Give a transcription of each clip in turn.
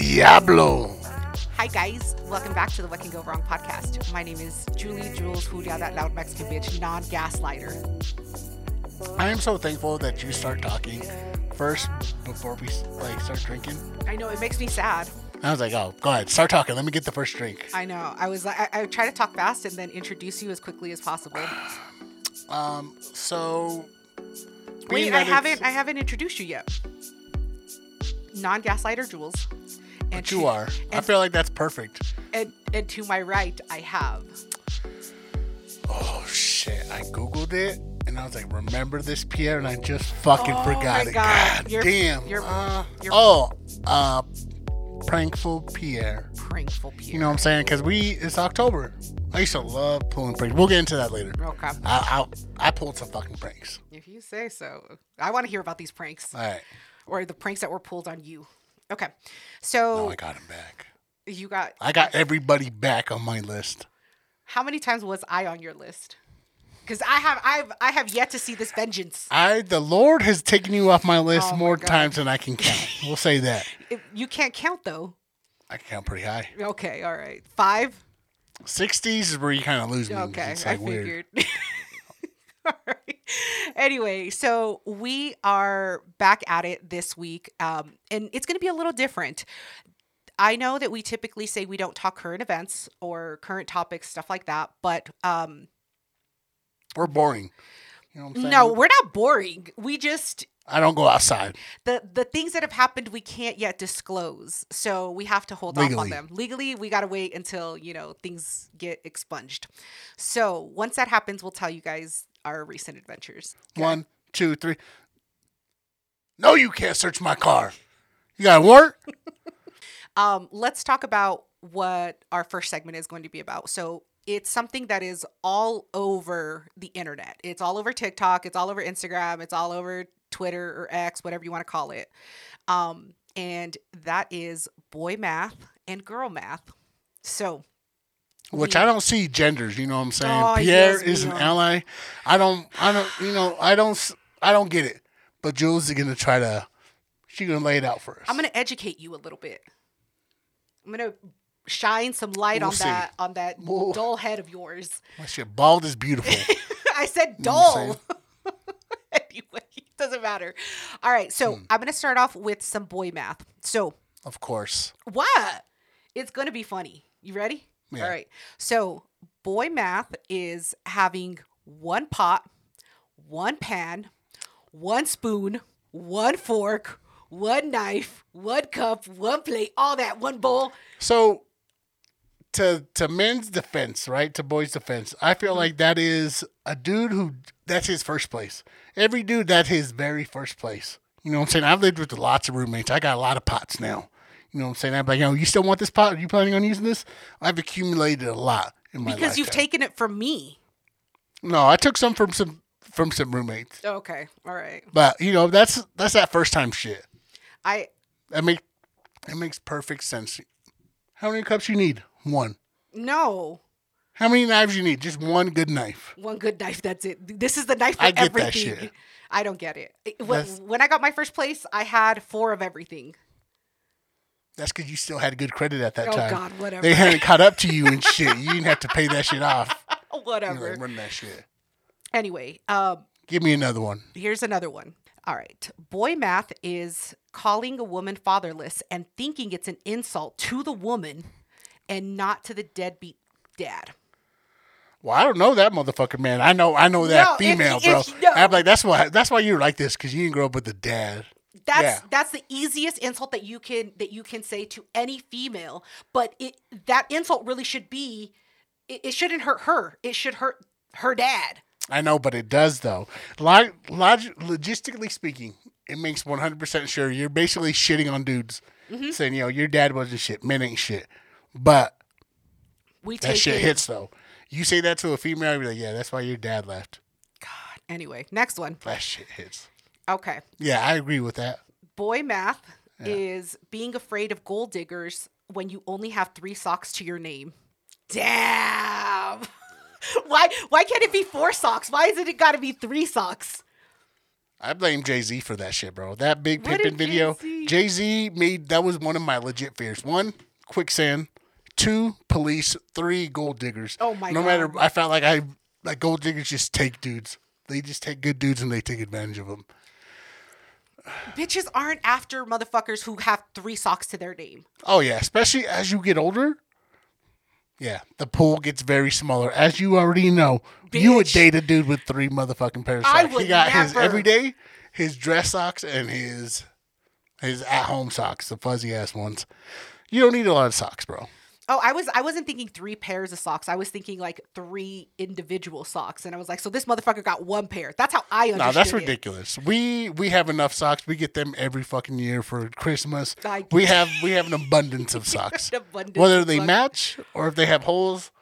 Diablo. Hi guys, welcome back to the What Can Go Wrong podcast. My name is Julie Jules Hudia, that loud Mexican bitch, non-gaslighter. I am so thankful that you start talking first before we like start drinking. I know it makes me sad. I was like, oh, go ahead, start talking. Let me get the first drink. I know. I was like, I, I try to talk fast and then introduce you as quickly as possible. Um, so Wait, I haven't, I haven't introduced you yet. Non-gaslighter Jules. And But you to- are. I feel like that's perfect. And, and to my right, I have. Oh shit! I googled it and I was like, remember this Pierre, and I just fucking Oh, forgot it. God. God, You're- damn. you're- uh, you're- oh, uh, prankful Pierre. Prankful Pierre. You know what I'm saying? Because we it's October. I used to love pulling pranks. We'll get into that later. Okay. I I, I pulled some fucking pranks. If you say so. I want to hear about these pranks All right. or the pranks that were pulled on you. Okay. So Oh, I got him back. you got I got everybody back on my list. how many times was I on your list? Because I have I've I have yet to see this vengeance. I the Lord has taken you off my list Oh my more God. times than I can count. We'll say that. If- you can't count though. I can count pretty high. Okay, all right. Five. Sixties is where you kind of lose me. Okay, It's I like weird. figured. all right. Anyway, so we are back at it this week, um, and it's going to be a little different. I know that we typically say we don't talk current events or current topics, stuff like that, but um, We're boring. You know what I'm saying? no, we're not boring. We just I don't go outside. the the things that have happened we can't yet disclose so we have to hold off on them legally we got to wait until you know things get expunged so once that happens we'll tell you guys our recent adventures? One, two, three. No, you can't search my car. You got work? um let's talk about what our first segment is going to be about so it's something that is all over the internet it's all over tiktok it's all over instagram it's all over twitter or x whatever you want to call it um and that is boy math and girl math so Which we- I don't see genders. You know what I'm saying? Oh, Pierre yes, is an ally. I don't. I don't. You know. I don't. I don't get it. But Jules is gonna try to. She's gonna lay it out for us. I'm gonna educate you a little bit. I'm gonna shine some light We'll on see. that on that We'll- dull head of yours. My shit bald is beautiful. I said know what I'm dull. anyway, doesn't matter. All right, so Hmm. I'm gonna start off with some boy math. So of course. what? It's gonna be funny. You ready? Yeah. All right. So boy math is having one pot, one pan, one spoon, one fork, one knife, one cup, one plate, all that, one bowl. So, to to men's defense, right? To boys' defense, I feel mm-hmm. like that is a dude who that's his first place. Every dude that's his very first place. You know what I'm saying? I've lived with lots of roommates. I got a lot of pots now. You know what I'm saying? I'm like, yo, you still want this pot? Are you planning on using this? I've accumulated a lot in my life. Because you've taken it from me. No, I took some from some from some roommates. Oh, okay. All right. But you know, that's that's that first time shit. I That make it makes perfect sense. How many cups you need? One. no How many knives you need? Just one good knife. one good knife. That's it. This is the knife for I that everything. I don't get it. It- When, when I got my first place, I had four of everything. That's because you still had good credit at that Oh, time. Oh God, whatever. They hadn't caught up to you and shit. You didn't have to pay that shit off. You Whatever. run that shit. Anyway, um, Give me another one. here's another one. All right. Boy math is calling a woman fatherless and thinking it's an insult to the woman and not to the deadbeat dad. Well, I don't know that motherfucker, man. I know, I know that No, female, bro. no. I'm like, that's why, that's why you're like this, because you didn't grow up with a dad. That's Yeah. that's the easiest insult that you can that you can say to any female, but it that insult really should be it, it shouldn't hurt her. It should hurt her dad. I know, but it does though. Log, log, logistically speaking, it makes 100% sure you're basically shitting on dudes, Mm-hmm. saying, yo, your dad wasn't shit, men ain't shit. But We that shit it. hits though. You say that to a female, you're like, yeah, that's why your dad left. God. Anyway, next one. That shit hits. Okay. Yeah, I agree with that. Boy math is being afraid of gold diggers when you only have three socks to your name. Damn. why why can't it be four socks? Why is it, it got to be three socks? I blame Jay Z for that shit, bro. That big What pimping video. Jay-Z? Made that was one of my legit fears. One, quicksand. Two, police. Three, gold diggers. Oh my no God. matter, I felt like I like gold diggers just take dudes. They just take good dudes and they take advantage of them. Bitches aren't after motherfuckers who have three socks to their name. Oh yeah, especially as you get older. Yeah, the pool gets very smaller. As you already know, you would date a dude with three motherfucking pairs of I socks. would he got his never. everyday, his dress socks, and his his at home socks, the fuzzy ass ones. You don't need a lot of socks, bro. Oh, I was I wasn't thinking three pairs of socks. I was thinking like three individual socks, and I was like, so this motherfucker got one pair. That's how I understood No, that's it. ridiculous. We we have enough socks. We get them every fucking year for Christmas. I- We have we have an abundance of socks. An abundance Whether of they socks. match or if they have holes,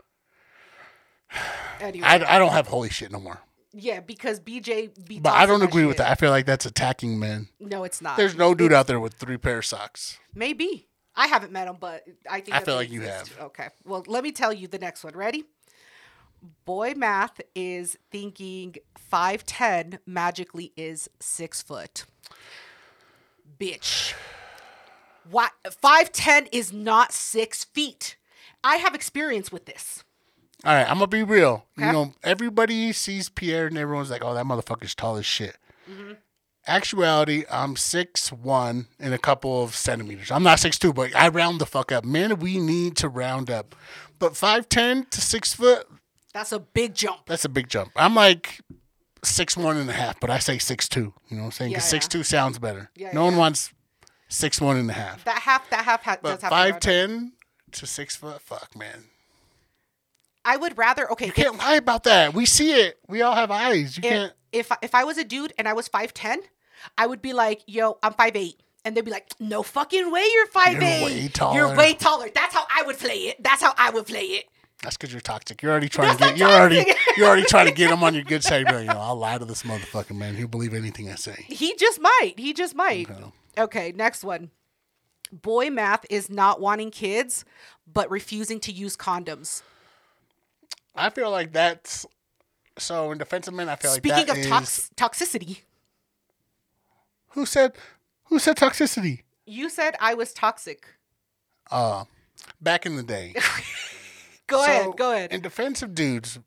Anyway, I, I don't have holy shit no more. yeah, because BJ beat. But I don't agree with that. I feel like that's attacking men. No, it's not. There's no dude out there with three pair of socks. Maybe I haven't met him, but I think I feel like you have. Okay, well, let me tell you the next one. Ready? Boy math is thinking five ten magically is six foot. Bitch. What five ten is not six feet. I have experience with this. All right, I'm gonna be real. Okay. You know, everybody sees Pierre and everyone's like, "Oh, that motherfucker's tall as shit." Mm-hmm. Actuality, I'm six one and a couple of centimeters. I'm not six two, but I round the fuck up. Man, we need to round up. But five ten to six foot, That's a big jump. that's a big jump. I'm like six one and a half, but I say six two. You know what I'm saying? Because yeah. six two sounds better. Yeah, no one wants six one and a half. That half that half ha- But does have five to round up. ten to six foot, fuck man. I would rather okay. You can't lie about that. We see it. We all have eyes. You if, can't. if if I was a dude and I was five ten, I would be like, "Yo, I'm five eight. and they'd be like, "No fucking way, you're five You're eight. way taller." You're way taller." That's how I would play it. That's how I would play it. That's because you're toxic. You're already trying That's to get. You're already. You're already trying to get him on your good side. Like, you know, I'll lie to this motherfucking man. He'll believe anything I say. He just might. He just might. Okay. Okay, next one. Boy math is not wanting kids, but refusing to use condoms. I feel like that's. So in defense of men, I feel like Speaking of tox- toxicity, Who said? Who said toxicity? you said I was toxic. Uh, back in the day. Go So, ahead. Go ahead. In defense of dudes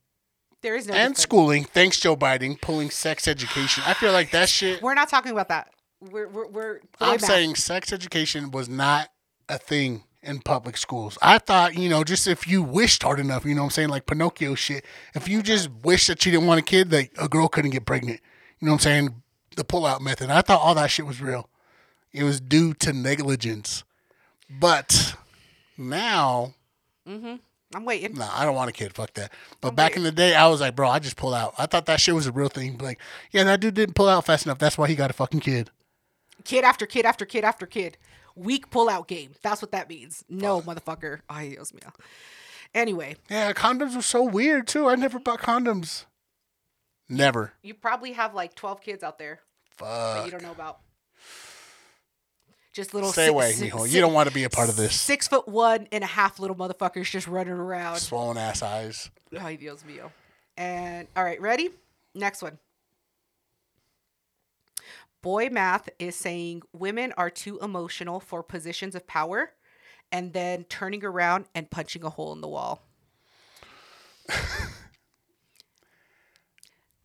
there is no and defense. schooling, thanks Joe Biden pulling sex education. I feel like that shit. We're not talking about that. We're we're, we're I'm math. saying sex education was not a thing in public schools. I thought, you know, just if you wished hard enough, you know what I'm saying, like Pinocchio shit, if you just wished that you didn't want a kid, that a girl couldn't get pregnant. You know what I'm saying? The pull out method. I thought all that shit was real. It was due to negligence. But now, mm-hmm. I'm waiting. no, I don't want a kid. Fuck that. But back in the day, I was like, bro, I just pull out. I thought that shit was a real thing. Like, yeah, that dude didn't pull out fast enough. That's why he got a fucking kid. Kid after kid after kid after kid. Weak pullout game. That's what that means. No, motherfucker. Ay, Dios mío. Anyway, Yeah, condoms were so weird too. I never bought condoms. Never. you probably have like 12 kids out there that Fuck. you don't know about. Just little Stay si- away, si- mijo. si- You don't want to be a part of this. Six foot one and a half little motherfuckers just running around. Swollen ass eyes. Ay, Dios mío. And all right, ready? Next one. Boy math is saying women are too emotional for positions of power and then turning around and punching a hole in the wall.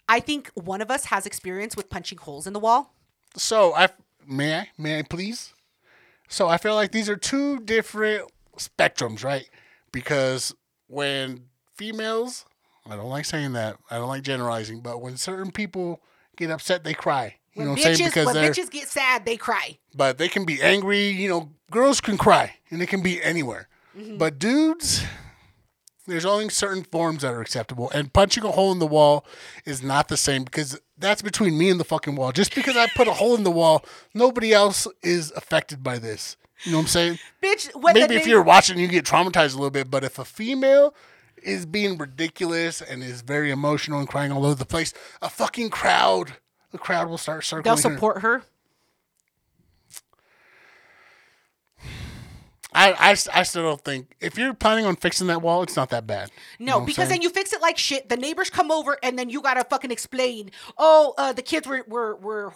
I think one of us has experience with punching holes in the wall. So I may I may I please. So I feel like these are two different spectrums, right? Because when females, I don't like saying that. I don't like generalizing, but when certain people get upset, they cry. You When know what I'm saying? bitches, Because when bitches get sad, they cry. but they can be angry. You know, girls can cry, and it can be anywhere. Mm-hmm. But dudes, there's only certain forms that are acceptable, and punching a hole in the wall is not the same because that's between me and the fucking wall. Just because I put a hole in the wall, nobody else is affected by this. You know what I'm saying? Bitch, Maybe if you're watching, you get traumatized a little bit. But if a female is being ridiculous and is very emotional and crying all over the place, a fucking crowd, the crowd will start circling. they'll her. support her. I, I, I still don't think if you're planning on fixing that wall, it's not that bad. You know No, because then you fix it like shit. The neighbors come over, and then you gotta fucking explain. Oh, uh, the kids were were, were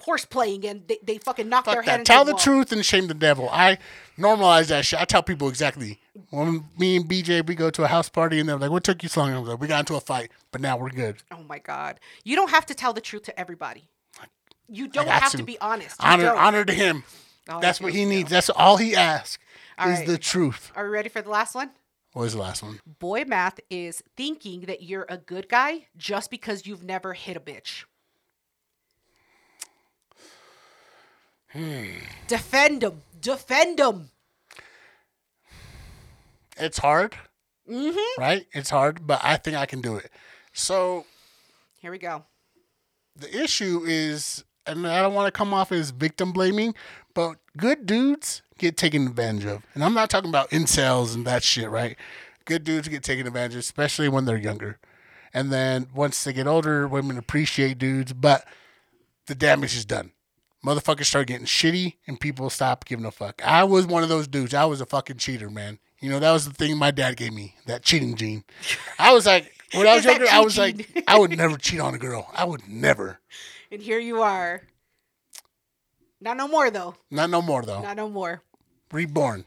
horse playing, and they, they fucking knocked their Fuck head that. into Tell the the truth and shame the devil. I normalize that shit. I tell people exactly. When me and BJ we go to a house party and they're like, "What took you so long?" I was like, "We got into a fight, but now we're good." Oh my god, you don't have to tell the truth to everybody. You don't have to. to be honest. You Honor, don't. honor to him. Oh, That's what he needs. That's all he asks All is right. the truth. Are we ready for the last one? What was the last one? Boy math is thinking that you're a good guy just because you've never hit a bitch. Hmm. Defend him. Defend him. It's hard, Mm-hmm. right? It's hard, but I think I can do it. So Here we go. the issue is, and I don't want to come off as victim blaming, but good dudes get taken advantage of. And I'm not talking about incels and that shit, right? Good dudes get taken advantage of, especially when they're younger. And then once they get older, women appreciate dudes, but the damage is done. Motherfuckers start getting shitty and people stop giving a fuck. I was one of those dudes. I was a fucking cheater, man. You know, that was the thing my dad gave me, that cheating gene. I was like, when I was younger, I was like. I would never cheat on a girl. I would never. And here you are. Not no more though. Not no more though. Not no more. Reborn.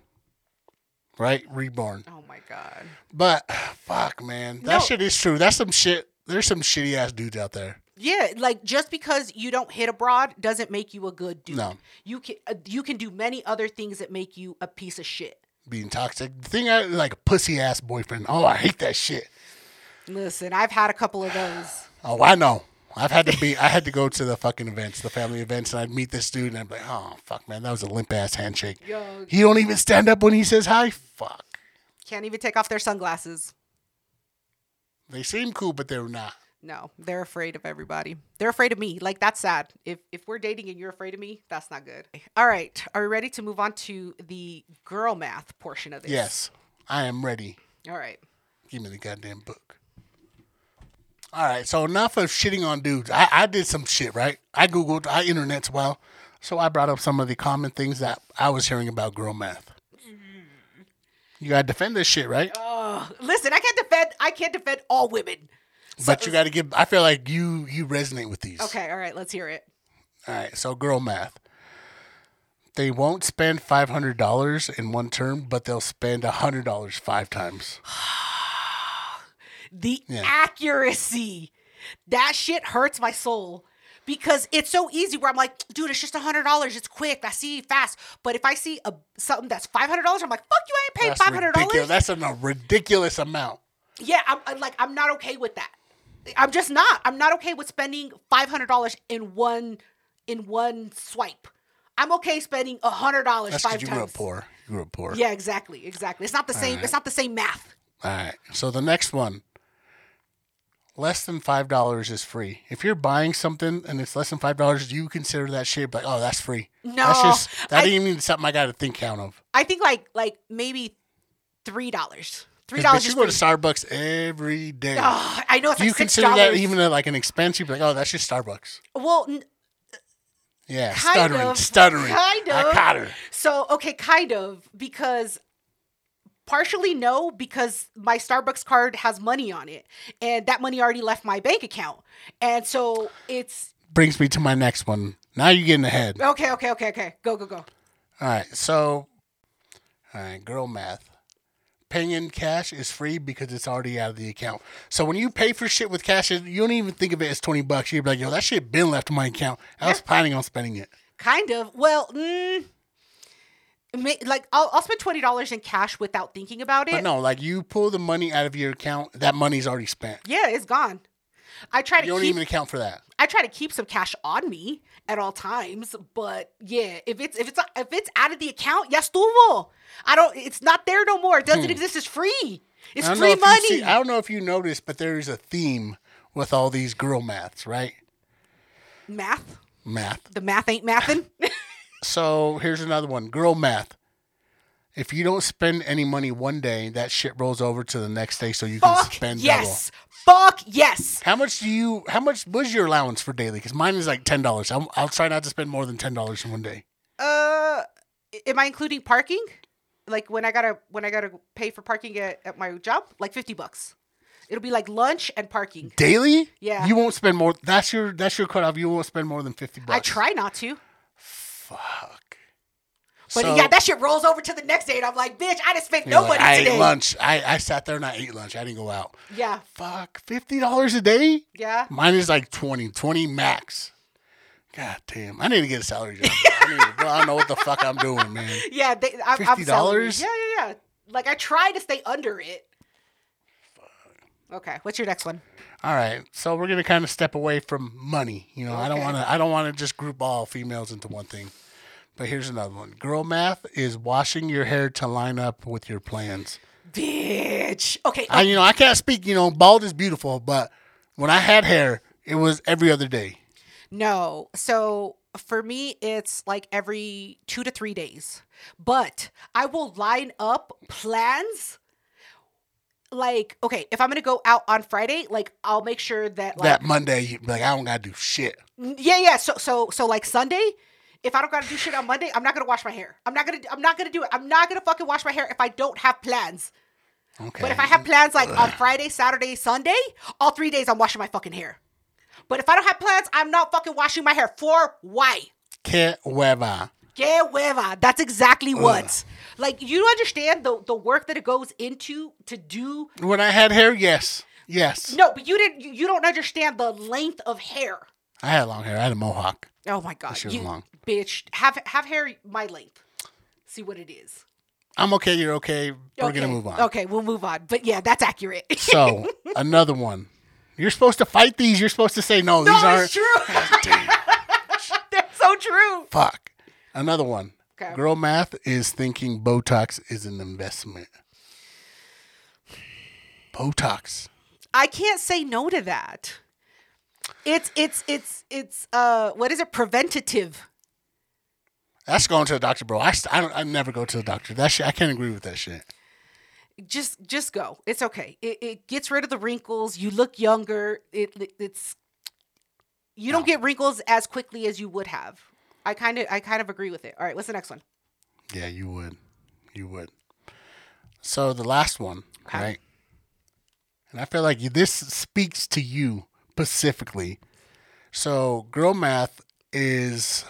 Right? Reborn. Oh my god. But fuck man. That No. shit is true. That's some shit. There's some shitty ass dudes out there. Yeah, like just because you don't hit abroad doesn't make you a good dude. No. You can uh, you can do many other things that make you a piece of shit. Being toxic. The thing I like a pussy ass boyfriend. Oh, I hate that shit. Listen, I've had a couple of those. Oh, I know. I've had to be I had to go to the fucking events, the family events, and I'd meet this dude and I'd be like, oh fuck man, that was a limp ass handshake. Yo, He don't even stand up when he says hi. Fuck. can't even take off their sunglasses. They seem cool, but they're not. No, they're afraid of everybody. They're afraid of me. Like that's sad. If if we're dating and you're afraid of me, that's not good. All right, are we ready to move on to the girl math portion of this? Yes. I am ready. All right. Give me the goddamn book. All right, so enough of shitting on dudes. I, I did some shit, right? I googled, I internet's well, so I brought up some of the common things that I was hearing about girl math. Mm-hmm. You gotta defend this shit, right? Oh, listen, I can't defend. I can't defend all women. but you gotta give. I feel like you you resonate with these. Okay, all right, let's hear it. All right, so girl math. They won't spend five hundred dollars in one term, but they'll spend hundred dollars five times. The Yeah. accuracy. That shit hurts my soul. Because it's so easy where I'm like, dude, it's just a hundred dollars. It's quick. I see fast. But if I see a something that's five hundred dollars, I'm like, fuck you, I ain't paid That's five hundred dollars. That's a ridiculous amount. Yeah, I'm, I'm like, I'm not okay with that. I'm just not. I'm not okay with spending five hundred dollars in one in one swipe. I'm okay spending a hundred dollars That's five because you times. grew up poor. You grew up poor. Yeah, exactly, exactly. It's not the same. It's not the same math. All right. So the next one, less than five dollars is free. If you're buying something and it's less than five dollars, do you consider that shit like, oh, that's free. No, that's just that I- ain't even something I got to think count of. I think like like maybe three dollars. Three dollars. you go to. Starbucks every day. Oh, I know it's Do you like six consider that even a, like an expense? You'd be like, oh, that's just Starbucks. well, n- Yeah, Kind stuttering, of. stuttering. Kind I of. caught her. so okay, kind of because partially no because my Starbucks card has money on it, and that money already left my bank account, and so it's Brings me to my next one. Now you're getting ahead. okay, okay, okay, okay. Go, go, go. All right, so, all right, girl math. Paying in cash is free because it's already out of the account. So when you pay for shit with cash, you don't even think of it as twenty bucks. You're like, yo, that shit been left in my account. I was planning on spending it. Kind of. Well, mm, like I'll, I'll spend twenty dollars in cash without thinking about it. But no, like you pull the money out of your account, that money's already spent. Yeah, it's gone. I try to You don't keep even account for that. I try to keep some cash on me at all times, but yeah, if it's if it's if it's out of the account, ya estuvo. I don't. It's not there no more. It doesn't exist. It's free. It's Hmm. I don't know free money. see- I don't know if you noticed, but there's a theme with all these girl maths, right? math. Math. The math ain't mathin'. So here's another one girl math. If you don't spend any money one day, that shit rolls over to the next day so you can Fuck spend yes. Fuck yes. How much do you, how much was your allowance for daily? Because mine is like $10. I'll, I'll try not to spend more than $10 in one day. Uh, am I including parking? like when I gotta when I gotta pay for parking at, at my job, like fifty bucks. It'll be like lunch and parking. Daily? Yeah. You won't spend more. That's your that's your cutoff. You won't spend more than fifty bucks. I try not to, Fuck. but So- yeah, that shit rolls over to the next day, and I'm like, bitch, I didn't spend no like, money I today. ate lunch. I, I sat there and I ate lunch. I didn't go out. Yeah, Fuck. Fifty dollars a day? yeah. Mine is like 20, 20 max. God damn. I need to get a salary job. I, need to, bro, I don't know what the fuck I'm doing, man. Yeah, they, I, I'm salaried. $50? Yeah, yeah, yeah. Like I try to stay under it. Okay, what's your next one? All right. So we're gonna kind of step away from money. You know, I don't wanna I don't wanna just group all females into one thing. But here's another one. Girl math is washing your hair to line up with your plans. Bitch. Okay. I you know, I can't speak, you know, bald is beautiful, but when I had hair, it was every other day. No. So for me, it's like every two to three days. But I will line up plans. Like, okay, if I'm gonna go out on Friday, like I'll make sure that like that Monday, you like I don't gotta do shit. yeah, yeah. So so so like Sunday, if I don't gotta do shit on Monday, I'm not gonna wash my hair. I'm not gonna I'm not gonna do it. I'm not gonna fucking wash my hair if I don't have plans. Okay. But if I have plans like on Friday, Saturday, Sunday, all three days I'm washing my fucking hair. But if I don't have plans, I'm not fucking washing my hair. For why? que hueva. Que hueva. That's exactly what. Like you don't understand the the work that it goes into to do. When I had hair, yes. Yes. No, but you didn't. You, don't understand the length of hair. I had long hair. I had a mohawk. Oh my god, shit was you long. bitch. Have have hair my length. See what it is. I'm okay, you're okay. We're okay. gonna move on. Okay, we'll move on. But yeah, that's accurate. So another one. You're supposed to fight these. You're supposed to say no. no, these aren't. it's true. Damn. That's so true. Fuck. Another one. Okay. Girl math is thinking Botox is an investment. Botox. I can't say no to that. It's it's it's it's uh what is it preventative? That's going to the doctor, bro. I, I, don't, I never go to the doctor. That shit, I can't agree with that shit. Just just go. It's okay. It, it gets rid of the wrinkles. You look younger. It, it- it's you don't get wrinkles as quickly as you would have. I kind of I kind of agree with it. All right, what's the next one? Yeah, you would. You would. So the last one, Okay. right? And I feel like this speaks to you specifically. So girl math is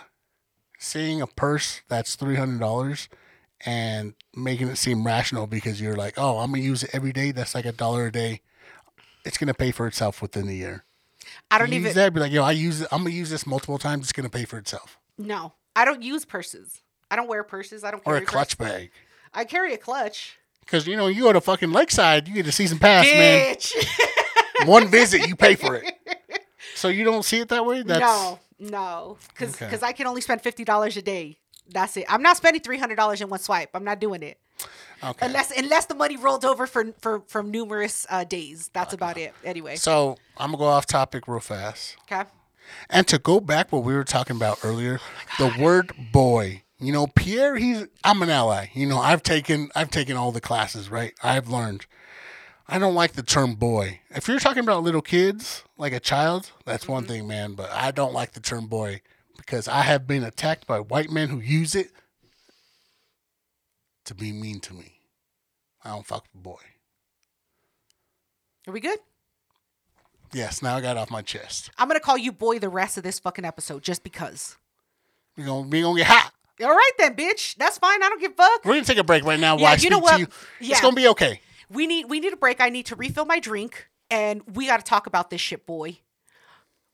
seeing a purse that's three hundred dollars and making it seem rational because you're like, oh, I'm gonna use it every day. That's like a dollar a day. It's gonna pay for itself within the year. I don't You even use that. Be like, yo, I use it. I'm gonna use this multiple times. It's gonna pay for itself. No. I don't use purses. I don't wear purses. I don't Or carry a clutch purse- bag. I carry a clutch. Because you know you go to fucking Lakeside, you get a season pass, man. One visit, you pay for it. So you don't see it that way. That's no, no, because Okay. I can only spend fifty dollars a day. That's it. I'm not spending three hundred dollars in one swipe. I'm not doing it okay. unless unless the money rolled over for for from numerous uh, days. That's about it. Anyway, So I'm gonna go off topic real fast. okay. And to go back what we were talking about earlier, Oh the word boy. You know, Pierre, he's I'm an ally. You know, I've taken I've taken all the classes, right? I've learned. I don't like the term boy. If you're talking about little kids, like a child, that's one mm-hmm. thing, man. But I don't like the term boy because I have been attacked by white men who use it to be mean to me. I don't fuck with boy. Are we good? Yes, now I got it off my chest. I'm gonna call you boy the rest of this fucking episode just because. We're gonna, we gonna get hot. All right then, bitch. That's fine. I don't give a fuck. We're gonna take a break right now Yeah, while I you speak know to what? you. Yeah. It's gonna be okay. We need we need a break. I need to refill my drink, and we got to talk about this shit, boy.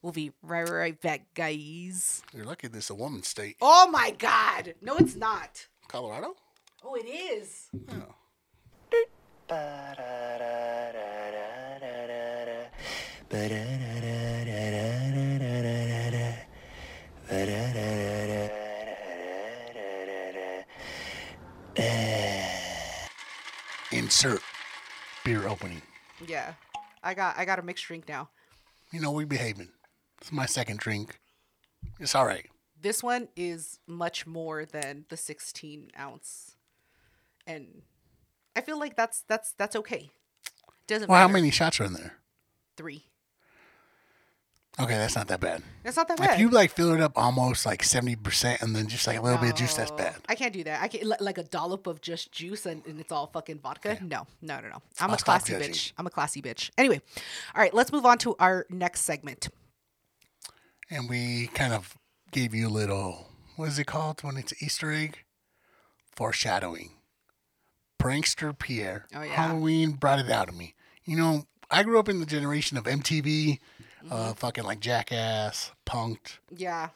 We'll be right right back, guys. You're lucky this is a woman's state. Oh my god. No, it's not. Colorado? Oh, it is. Insert beer opening. Yeah. I got I got a mixed drink now. You know, we behaving. It's my second drink. It's all right. This one is much more than the 16 ounce, and I feel like that's that's that's okay. Doesn't Well, how many shots are in there? Three. Okay, that's not that bad. That's not that bad. If you like fill it up almost like seventy percent and then just like a little bit of juice, that's bad. I can't do that. I can li- like a dollop of just juice and, and it's all fucking vodka. No, no, no, no. I'm I'll a classy bitch. I'm a classy bitch. Anyway, all right, let's move on to our next segment. And we kind of gave you a little what is it called when it's Easter egg? Foreshadowing. Prankster Pierre. Oh, yeah. Halloween brought it out of me. You know, I grew up in the generation of MTV, Mm-hmm. uh, fucking like Jackass, Punked. Yeah,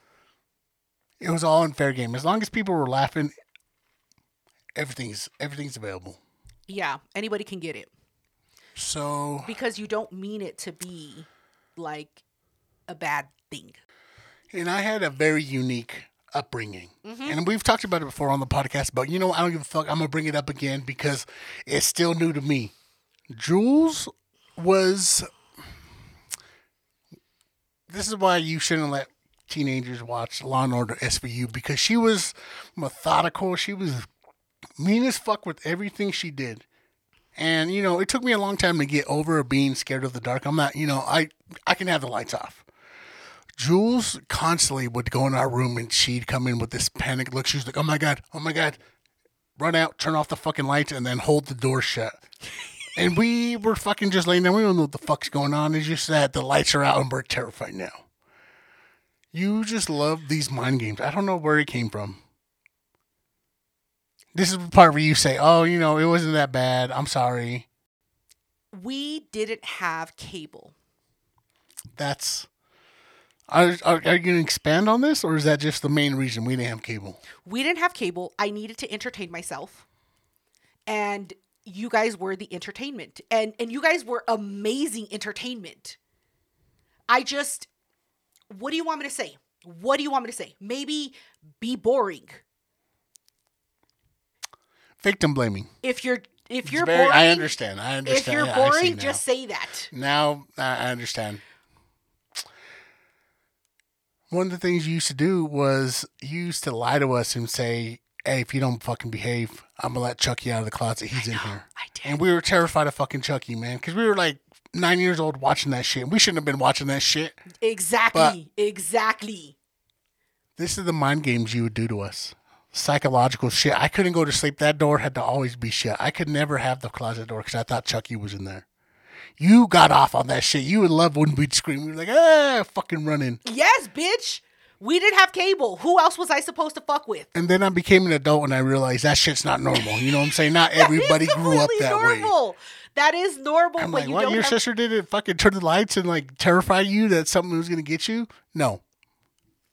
It was all in fair game. As long as people were laughing, everything's everything's available. yeah. Anybody can get it So because you don't mean it to be like a bad thing. and I had a very unique upbringing. And we've talked about it before on the podcast, but you know, I don't give a fuck. I'm gonna bring it up again because it's still new to me. Jules was. This is why you shouldn't let teenagers watch Law and Order SVU because she was methodical. She was mean as fuck with everything she did. And you know, it took me a long time to get over being scared of the dark. I'm not, you know, I I can have the lights off. Jules constantly would go in our room and she'd come in with this panic look. She was like, "Oh my god, oh my god!" Run out, turn off the fucking lights, and then hold the door shut. And we were fucking just laying there. We don't know what the fuck's going on. It's just that the lights are out and we're terrified now. You just love these mind games. I don't know where it came from. This is the part where you say, "Oh, you know, it wasn't that bad. I'm sorry." We didn't have cable. That's. Are, are, are you going to expand on this, or is that just the main reason we didn't have cable? We didn't have cable. I needed to entertain myself. And you guys were the entertainment. And and you guys were amazing entertainment. I just what do you want me to say? What do you want me to say? Maybe be boring. Victim blaming. If you're if you're very- boring, I understand. I understand. if you're Yeah, boring, just say that. now I I understand. One of the things you used to do was you used to lie to us and say, "Hey, if you don't fucking behave, I'm gonna let Chucky out of the closet. He's in here." I did. And we were terrified of fucking Chucky, man, because we were like nine years old watching that shit. We shouldn't have been watching that shit. Exactly. exactly. This is the mind games you would do to us. Psychological shit. I couldn't go to sleep. That door had to always be shut. I could never have the closet door because I thought Chucky was in there. You got off on that shit. You would love when we'd scream. We were like, ah, fucking running. Yes, bitch. We didn't have cable. Who else was I supposed to fuck with? And then I became an adult and I realized that shit's not normal. You know what I'm saying? Not everybody grew up that way. normal. That is normal, I'm but like, you what? Your have sister did it fucking turn the lights and like terrify you that something was going to get you? No.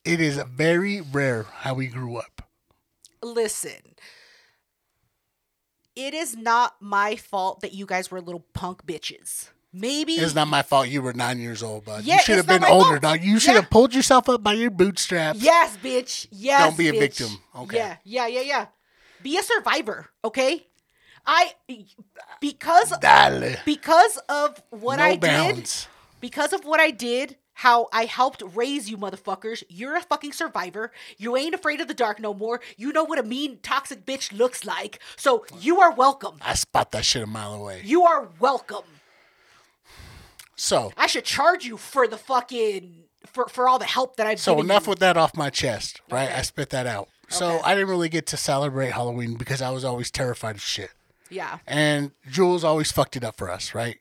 It is very rare how we grew up. listen. It is not my fault that you guys were little punk bitches. Maybe It's not my fault you were nine years old, bud. Yeah, you should have been older, fault. dog. You should Yeah. have pulled yourself up by your bootstraps. Yes, bitch. Yes. Don't be a victim. Okay. Yeah, yeah, yeah, yeah. Be a survivor, okay? I because Dale. because of what no I did, because of what I did, how I helped raise you motherfuckers, you're a fucking survivor. You ain't afraid of the dark no more. You know what a mean toxic bitch looks like. So you are welcome. I spot that shit a mile away. You are welcome. So, I should charge you for the fucking for for all the help that I've so enough you. with that off my chest, right? Okay. I spit that out. So Okay. I didn't really get to celebrate Halloween because I was always terrified of shit. yeah. And Jules always fucked it up for us, right?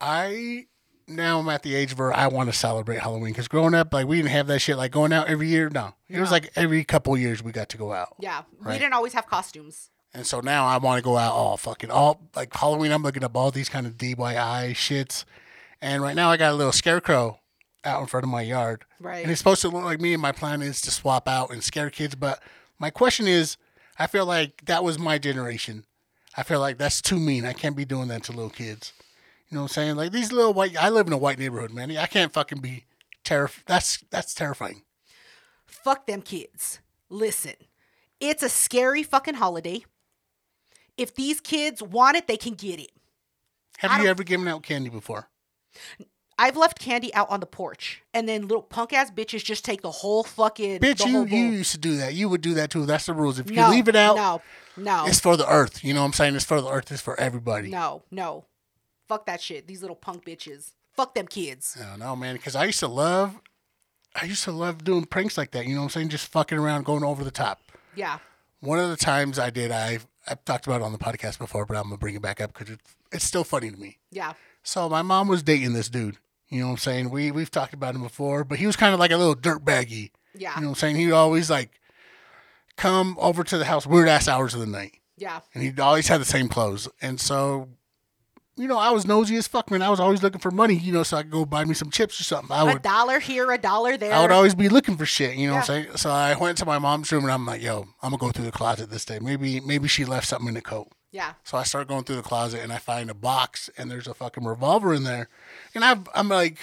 I now I'm at the age where I want to celebrate Halloween because growing up, like we didn't have that shit like going out every year. No, it was like every couple years we got to go out. Yeah. We didn't always have costumes. And so now I want to go out all fucking all like Halloween. I'm looking up all these kind of DIY shits, and right now I got a little scarecrow out in front of my yard, Right. and it's supposed to look like me. And my plan is to swap out and scare kids. But my question is, I feel like that was my generation. I feel like that's too mean. I can't be doing that to little kids. You know what I'm saying? Like these little white. I live in a white neighborhood, man. I can't fucking be terrified. That's that's terrifying. Fuck them kids. Listen, it's a scary fucking holiday. If these kids want it, they can get it. Have you ever given out candy before? I've left candy out on the porch, and then little punk ass bitches just take the whole fucking Bitch, you you used to do that. You would do that too. That's the rules. If you no, leave it out, No, no, It's for the earth. You know what I'm saying? It's for the earth. It's for everybody. no, no. Fuck that shit. These little punk bitches. fuck them kids. I don't know, man, because I used to love, I used to love doing pranks like that. You know what I'm saying? Just fucking around, going over the top. Yeah. One of the times I did, I I've talked about it on the podcast before, but I'm gonna bring it back up because it's it's still funny to me. Yeah. So my mom was dating this dude. You know what I'm saying? We we've talked about him before, but he was kind of like a little dirt baggy. Yeah. You know what I'm saying? He'd always like come over to the house weird ass hours of the night. Yeah. And he'd always had the same clothes. And so, you know, I was nosy as fuck, man. I was always looking for money, you know, so I could go buy me some chips or something. I A would dollar here, a dollar there. I would always be looking for shit, you know what I'm saying? So I went to my mom's room and I'm like, yo, I'm gonna go through the closet this day. Maybe maybe she left something in the coat. yeah. So I start going through the closet and I find a box and there's a fucking revolver in there. And I've, I'm like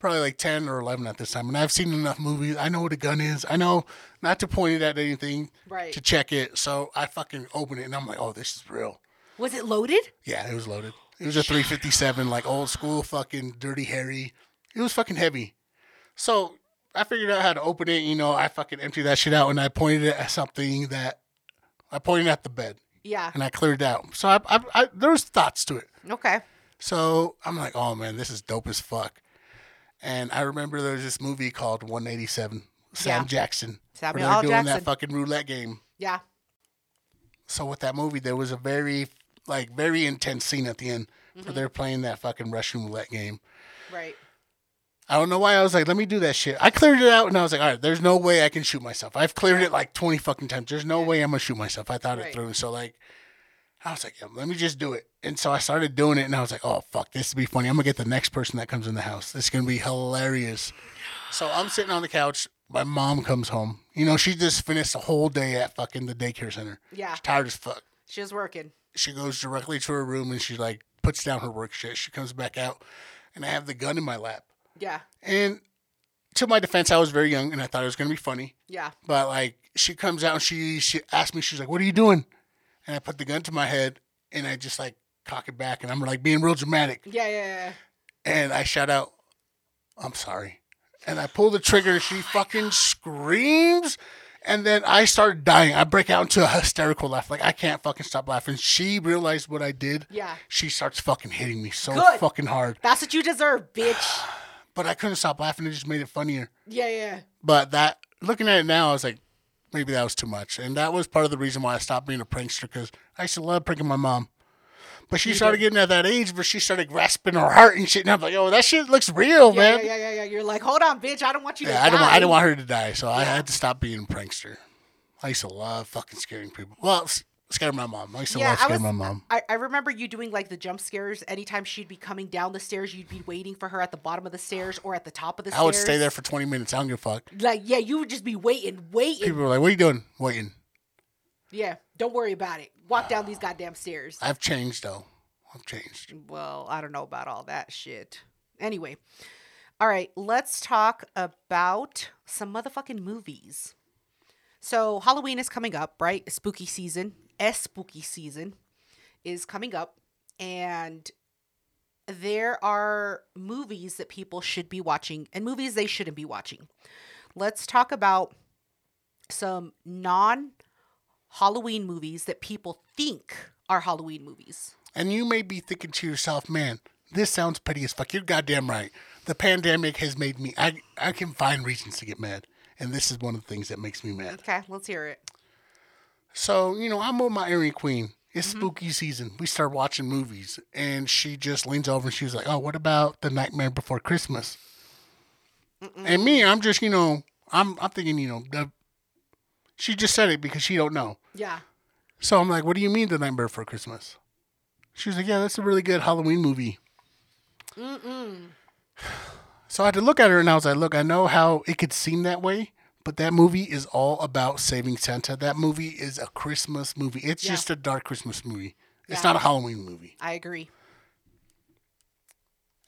probably like 10 or 11 at this time. And I've seen enough movies. I know what a gun is. I know not to point it at anything Right. to check it. So I fucking open it and I'm like, oh, this is real. Was it loaded? Yeah, it was loaded. It was a 357, like old school fucking dirty Harry. It was fucking heavy. So I figured out how to open it. You know, I fucking emptied that shit out and I pointed it at something that I pointed at the bed Yeah. and I cleared it out. So I, I, I there was thoughts to it. Okay. So I'm like, oh man, this is dope as fuck. And I remember there was this movie called 187, Sam Yeah. Jackson. Samuel where they're doing Jackson. that fucking roulette game. Yeah. So with that movie, there was a very, like, very intense scene at the end Mm-hmm. where they're playing that fucking Russian roulette game. Right. I don't know why I was like, let me do that shit. I cleared it out and I was like, all right, there's no way I can shoot myself. I've cleared it like 20 fucking times. There's no way I'm gonna shoot myself. I thought Right. it through. So like, I was like, yeah, let me just do it. And so I started doing it and I was like, oh fuck, this will be funny. I'm gonna get the next person that comes in the house. This is gonna be hilarious. So I'm sitting on the couch. My mom comes home. You know, she just finished the whole day at fucking the daycare center. Yeah. She's tired as fuck She was working. She goes directly to her room and she like puts down her work shit. She comes back out and I have the gun in my lap. Yeah. And to my defense, I was very young and I thought it was gonna be funny. Yeah. But like she comes out and she she asked me, she's like, What are you doing? And I put the gun to my head and I just like cock it back and I'm like being real dramatic. Yeah. Yeah. Yeah. And I shout out, I'm sorry. And I pull the trigger she fucking screams. And then I start dying. I break out into a hysterical laugh. Like I can't fucking stop laughing. She realized what I did. Yeah. She starts fucking hitting me so Good. fucking hard. That's what you deserve, bitch. But I couldn't stop laughing. It just made it funnier. Yeah. Yeah. But that, looking at it now, I was like, maybe that was too much. And that was part of the reason why I stopped being a prankster because I used to love pranking my mom. But she started getting at that age where she started grasping her heart and shit. And I'm like, yo, that shit looks real, Yeah, man. yeah, yeah, yeah, yeah. You're like, hold on, bitch. I don't want you to Yeah, I didn't, want, I die." didn't want her to die, so I had to stop being a prankster. I used to love fucking scaring people. Well, s- scaring my mom. I used to Yeah, love I scaring was. my mom. I, I remember you doing like the jump scares. Anytime she'd be coming down the stairs, you'd be waiting for her at the bottom of the stairs or at the top of the stairs. I would stay there for 20 minutes. I don't give a fuck. Like, yeah, you would just be waiting, waiting. People were like, what are you doing? Waiting. Yeah, don't worry about it. Walk down these goddamn stairs. I've changed, though. I've changed. Well, I don't know about all that shit. Anyway, all right, let's talk about some motherfucking movies. So Halloween is coming up, right? Spooky season, S spooky season is coming up, and there are movies that people should be watching and movies they shouldn't be watching. Let's talk about some non Halloween movies that people think are Halloween movies. And you may be thinking to yourself, man, this sounds petty as fuck. You're goddamn right. The pandemic has made me, I, I can find reasons to get mad. And this is one of the things that makes me mad. Okay, let's hear it. So, you know, I'm with my Erie Queen. It's Mm-hmm. spooky season. We start watching movies. And she just leans over and she's like, oh, what about The Nightmare Before Christmas? And me, I'm just, you know, I'm, I'm thinking, you know, the, she just said it because she don't know. Yeah. So I'm like, what do you mean The Nightmare Before Christmas? She was like, yeah, that's a really good Halloween movie. Mm. So I had to look at her and I was like, look, I know how it could seem that way, but that movie is all about saving Santa. That movie is a Christmas movie. It's Yeah. just a dark Christmas movie. It's not a Halloween movie. I agree.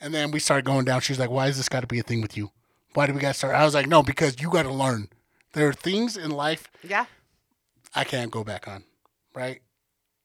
And then we started going down. She's like, why is this got to be a thing with you? Why do we got to start? I was like, no, because you got to learn. There are things in life Yeah. I can't go back on, right?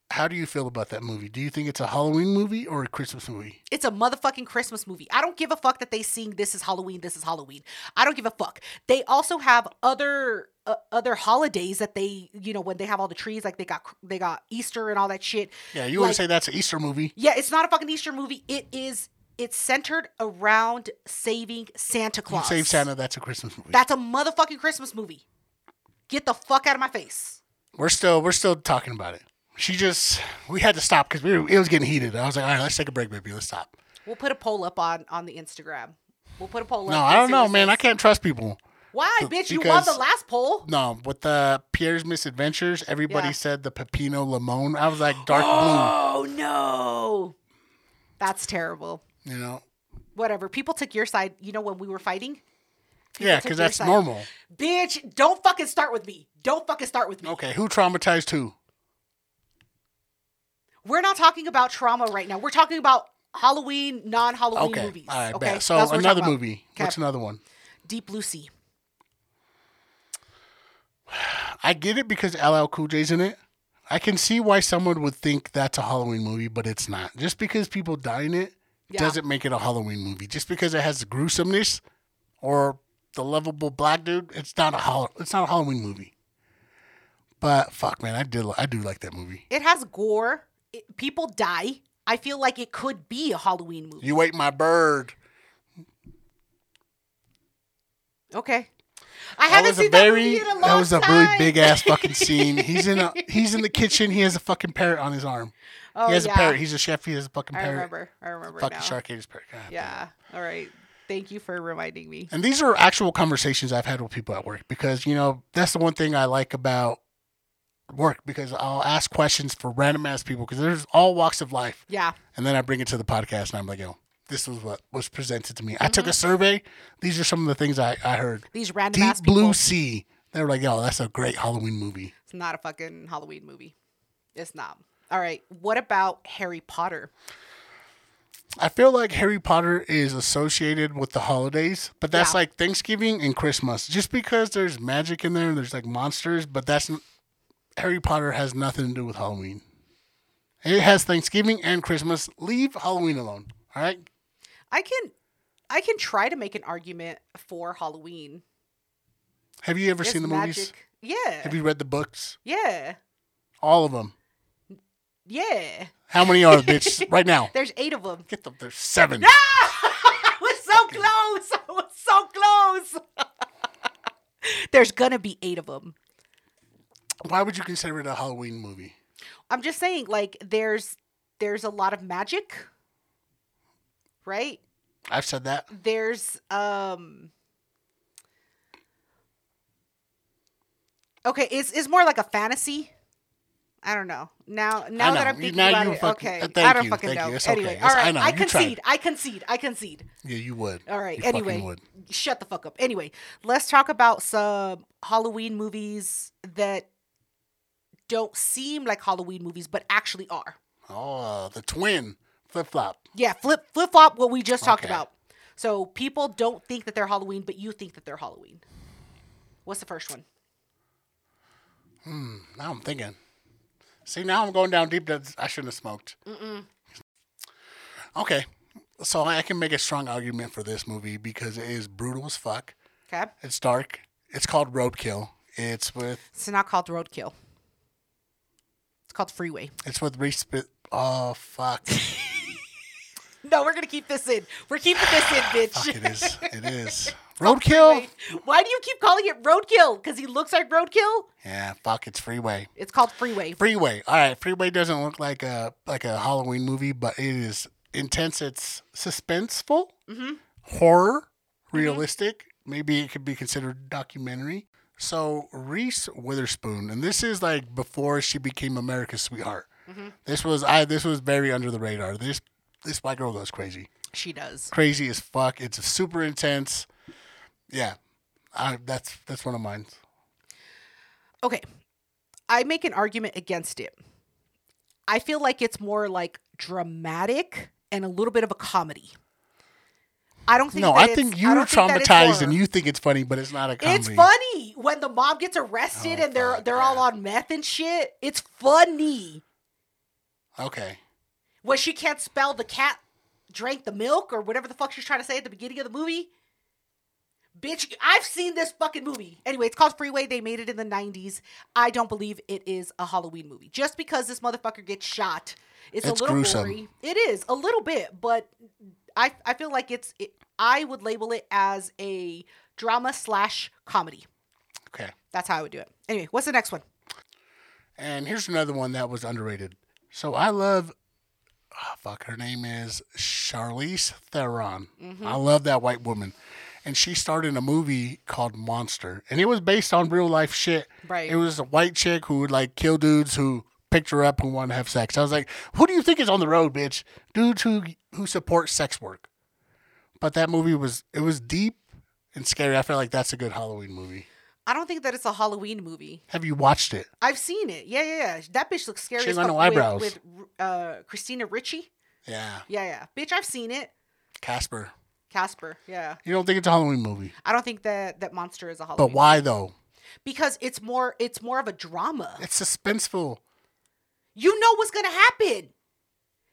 How do you feel about that movie? Do you think it's a Halloween movie or a Christmas movie? It's a motherfucking Christmas movie. I don't give a fuck that they sing this is Halloween, this is Halloween. I don't give a fuck. They also have other uh, other holidays that they, you know, when they have all the trees like they got they got Easter and all that shit. Yeah, you want to say that's an Easter movie? Yeah, it's not a fucking Easter movie. It is It's centered around saving Santa You Claus. Save Santa. That's a Christmas movie. That's a motherfucking Christmas movie. Get the fuck out of my face. We're still we're still talking about it. She just we had to stop because we were, it was getting heated. I was like, all right, let's take a break, baby. Let's stop. We'll put a poll up on on the Instagram. We'll put a poll up. No, I don't know, man. I can't trust people. Why, bitch? You won the last poll. No, with the Pierre's Misadventures, everybody Yeah. said the Pepino Limon. I was like dark blue. Oh no, that's terrible. blue. You know, Whatever. People took your side. You know when we were fighting. People yeah, because that's side. normal. Bitch, don't fucking start with me. Don't fucking start with me. Okay, who traumatized who? We're not talking about trauma right now. We're talking about Halloween, non-Halloween Okay, movies. all right, okay, bet. So That's what we're another movie. Okay. What's another one? Deep Blue Sea. I get it because LL Cool J's in it. I can see why someone would think that's a Halloween movie, but it's not. Just because people die in it Yeah. doesn't make it a Halloween movie. Just because it has the gruesomeness or the lovable black dude, it's not a hol- it's not a Halloween movie. But fuck, man, I did I do like that movie. It has gore. It, people die. I feel like it could be a Halloween movie. You ate my bird. Okay. I That haven't seen that very movie in a long that was a really time. big ass fucking scene. He's in a he's in the kitchen. He has a fucking parrot on his arm. Oh, he has yeah. a parrot. He's a chef. He has a fucking I parrot. remember. I remember Fucking now. shark ate his parrot. God. Yeah. All right. Thank you for reminding me. And these are actual conversations I've had with people at work because, you know, that's the one thing I like about work because I'll ask questions for random ass people because there's all walks of life. Yeah. And then I bring it to the podcast and I'm like, yo, this was what was presented to me. I Mm-hmm. took a survey. These are some of the things I, I heard. These random Deep ass people. Blue Sea. They were like, yo, that's a great Halloween movie. It's not a fucking Halloween movie. It's not. All right. What about Harry Potter? I feel like Harry Potter is associated with the holidays, but that's Yeah. like Thanksgiving and Christmas. Just because there's magic in there, and there's like monsters, but that's Harry Potter has nothing to do with Halloween. It has Thanksgiving and Christmas. Leave Halloween alone. All right. I can I can try to make an argument for Halloween. Have you ever It's seen the movies? Yeah. Have you read the books? yeah. All of them. Yeah. How many are there, bitch? Right now. There's eight of them. Get them. There's seven. No! I was so close. I was so close. There's gonna be eight of them. Why would you consider it a Halloween movie? I'm just saying, like, there's there's a lot of magic, right? I've said that. There's um. Okay, it's it's more like a fantasy. I don't know. Now now that know. I'm You- thinking now about it, fucking- okay. I don't you, fucking know. anyway, okay. all right. I know. I concede. I concede. I concede. Yeah, you would. All right. You anyway, shut the fuck up. Anyway, let's talk about some Halloween movies that don't seem like Halloween movies, but actually are. Oh, the twin flip flop. Yeah, flip flip flop. What we just talked Okay. about. So people don't think that they're Halloween, but you think that they're Halloween. What's the first one? Hmm. Now I'm thinking. See, now I'm going down deep. That I shouldn't have smoked. Okay, so I can make a strong argument for this movie because it is brutal as fuck. Okay, It's dark. It's called Roadkill. It's with it's not called Roadkill. It's called Freeway. it's with Reese. Oh fuck! No, we're gonna keep this in. We're keeping this in, bitch. fuck it is. It is Oh, Roadkill. Freeway. Why do you keep calling it Roadkill? Because he looks like Roadkill. Yeah, fuck. It's Freeway. It's called Freeway. Freeway. All right, Freeway doesn't look like a like a Halloween movie, but it is intense. It's suspenseful, mm-hmm. horror, mm-hmm. realistic. Maybe it could be considered documentary. So Reese Witherspoon, and this is like before she became America's sweetheart. Mm-hmm. This was I. This was very under the radar. This this white girl goes crazy, She does. crazy as fuck. It's super intense. Yeah, I, that's that's one of mine. Okay. I make an argument against it. I feel like it's more like dramatic and a little bit of a comedy. I don't think No, that I it's- think you're don't think traumatized and you think it's funny, but it's not a comedy. It's funny when the mom gets arrested Oh, and they're they're all on meth and shit. It's funny. Okay. When she can't spell the cat drank the milk or whatever the fuck she's trying to say at the beginning of the movie. Bitch, I've seen this fucking movie. Anyway, it's called Freeway. They made it in the 90s. I don't believe it is a Halloween movie. Just because this motherfucker gets shot, it's, It's a little gruesome. gory. It is, a little bit, but I I feel like it's it, I would label it as a drama slash comedy. Okay. That's how I would do it. Anyway, what's the next one? And here's another one that was underrated. So I love, oh, fuck, her name is Charlize Theron. Mm-hmm. I love that white woman. And she starred in a movie called Monster. And it was based on real life shit. Right. It was a white chick who would like kill dudes who picked her up who wanted to have sex. I was like, who do you think is on the road, bitch? Dudes who who support sex work. But that movie was it was deep and scary. I feel like that's a good Halloween movie. I don't think that it's a Halloween movie. Have you watched it? I've seen it. Yeah, yeah, yeah. That bitch looks scary She as ain't got no eyebrows. with, with uh, Christina Ricci. Yeah. Yeah, yeah. Bitch, I've seen it. Casper. Casper. Yeah. You don't think it's a Halloween movie? I don't think that that monster is a Halloween. But why though? Because it's more it's more of a drama. It's suspenseful. You know what's gonna happen.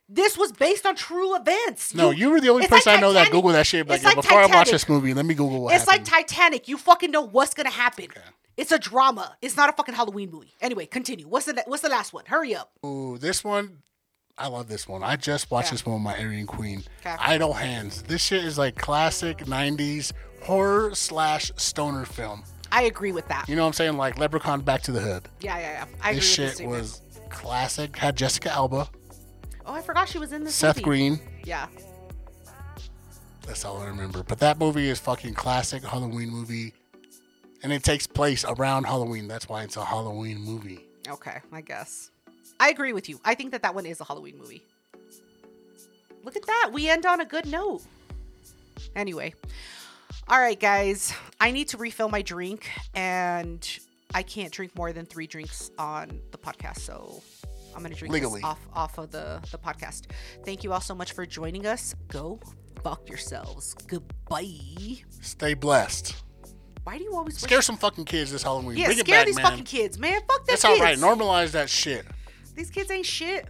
This was based on true events. No, you were the only it's like person I know that Google that shit. Like, like before I watch this movie, let me Google what It's like. Titanic. You fucking know what's gonna happen. It's a drama. It's not a fucking Halloween movie. Anyway, continue. What's the what's the last one? Hurry up. Ooh, this one, I love this one. I just watched Yeah. this one with my Aryan Queen. Okay. Idle Hands. This shit is like classic '90s horror slash stoner film. I agree with that. You know what I'm saying? Like Leprechaun Back to the Hood. Yeah, yeah, yeah. I agree This shit statement. was classic. Had Jessica Alba, Oh, I forgot she was in this Seth movie. Green. Yeah. That's all I remember. But that movie is fucking classic Halloween movie. And it takes place around Halloween. That's why it's a Halloween movie. Okay, I guess. I agree with you. I think that that one is a Halloween movie. Look at that. We end on a good note. Anyway. All right, guys. I need to refill my drink and I can't drink more than 3 drinks on the podcast, so I'm going to drink Legally. off off of the the podcast. Thank you all so much for joining us. Go fuck yourselves. Goodbye. Stay blessed. Why do you always Scare some fucking kids this Halloween. Yeah, Bring scare back, these man. fucking kids, man. Fuck that That's kids. all right. Normalize that shit. These kids ain't shit.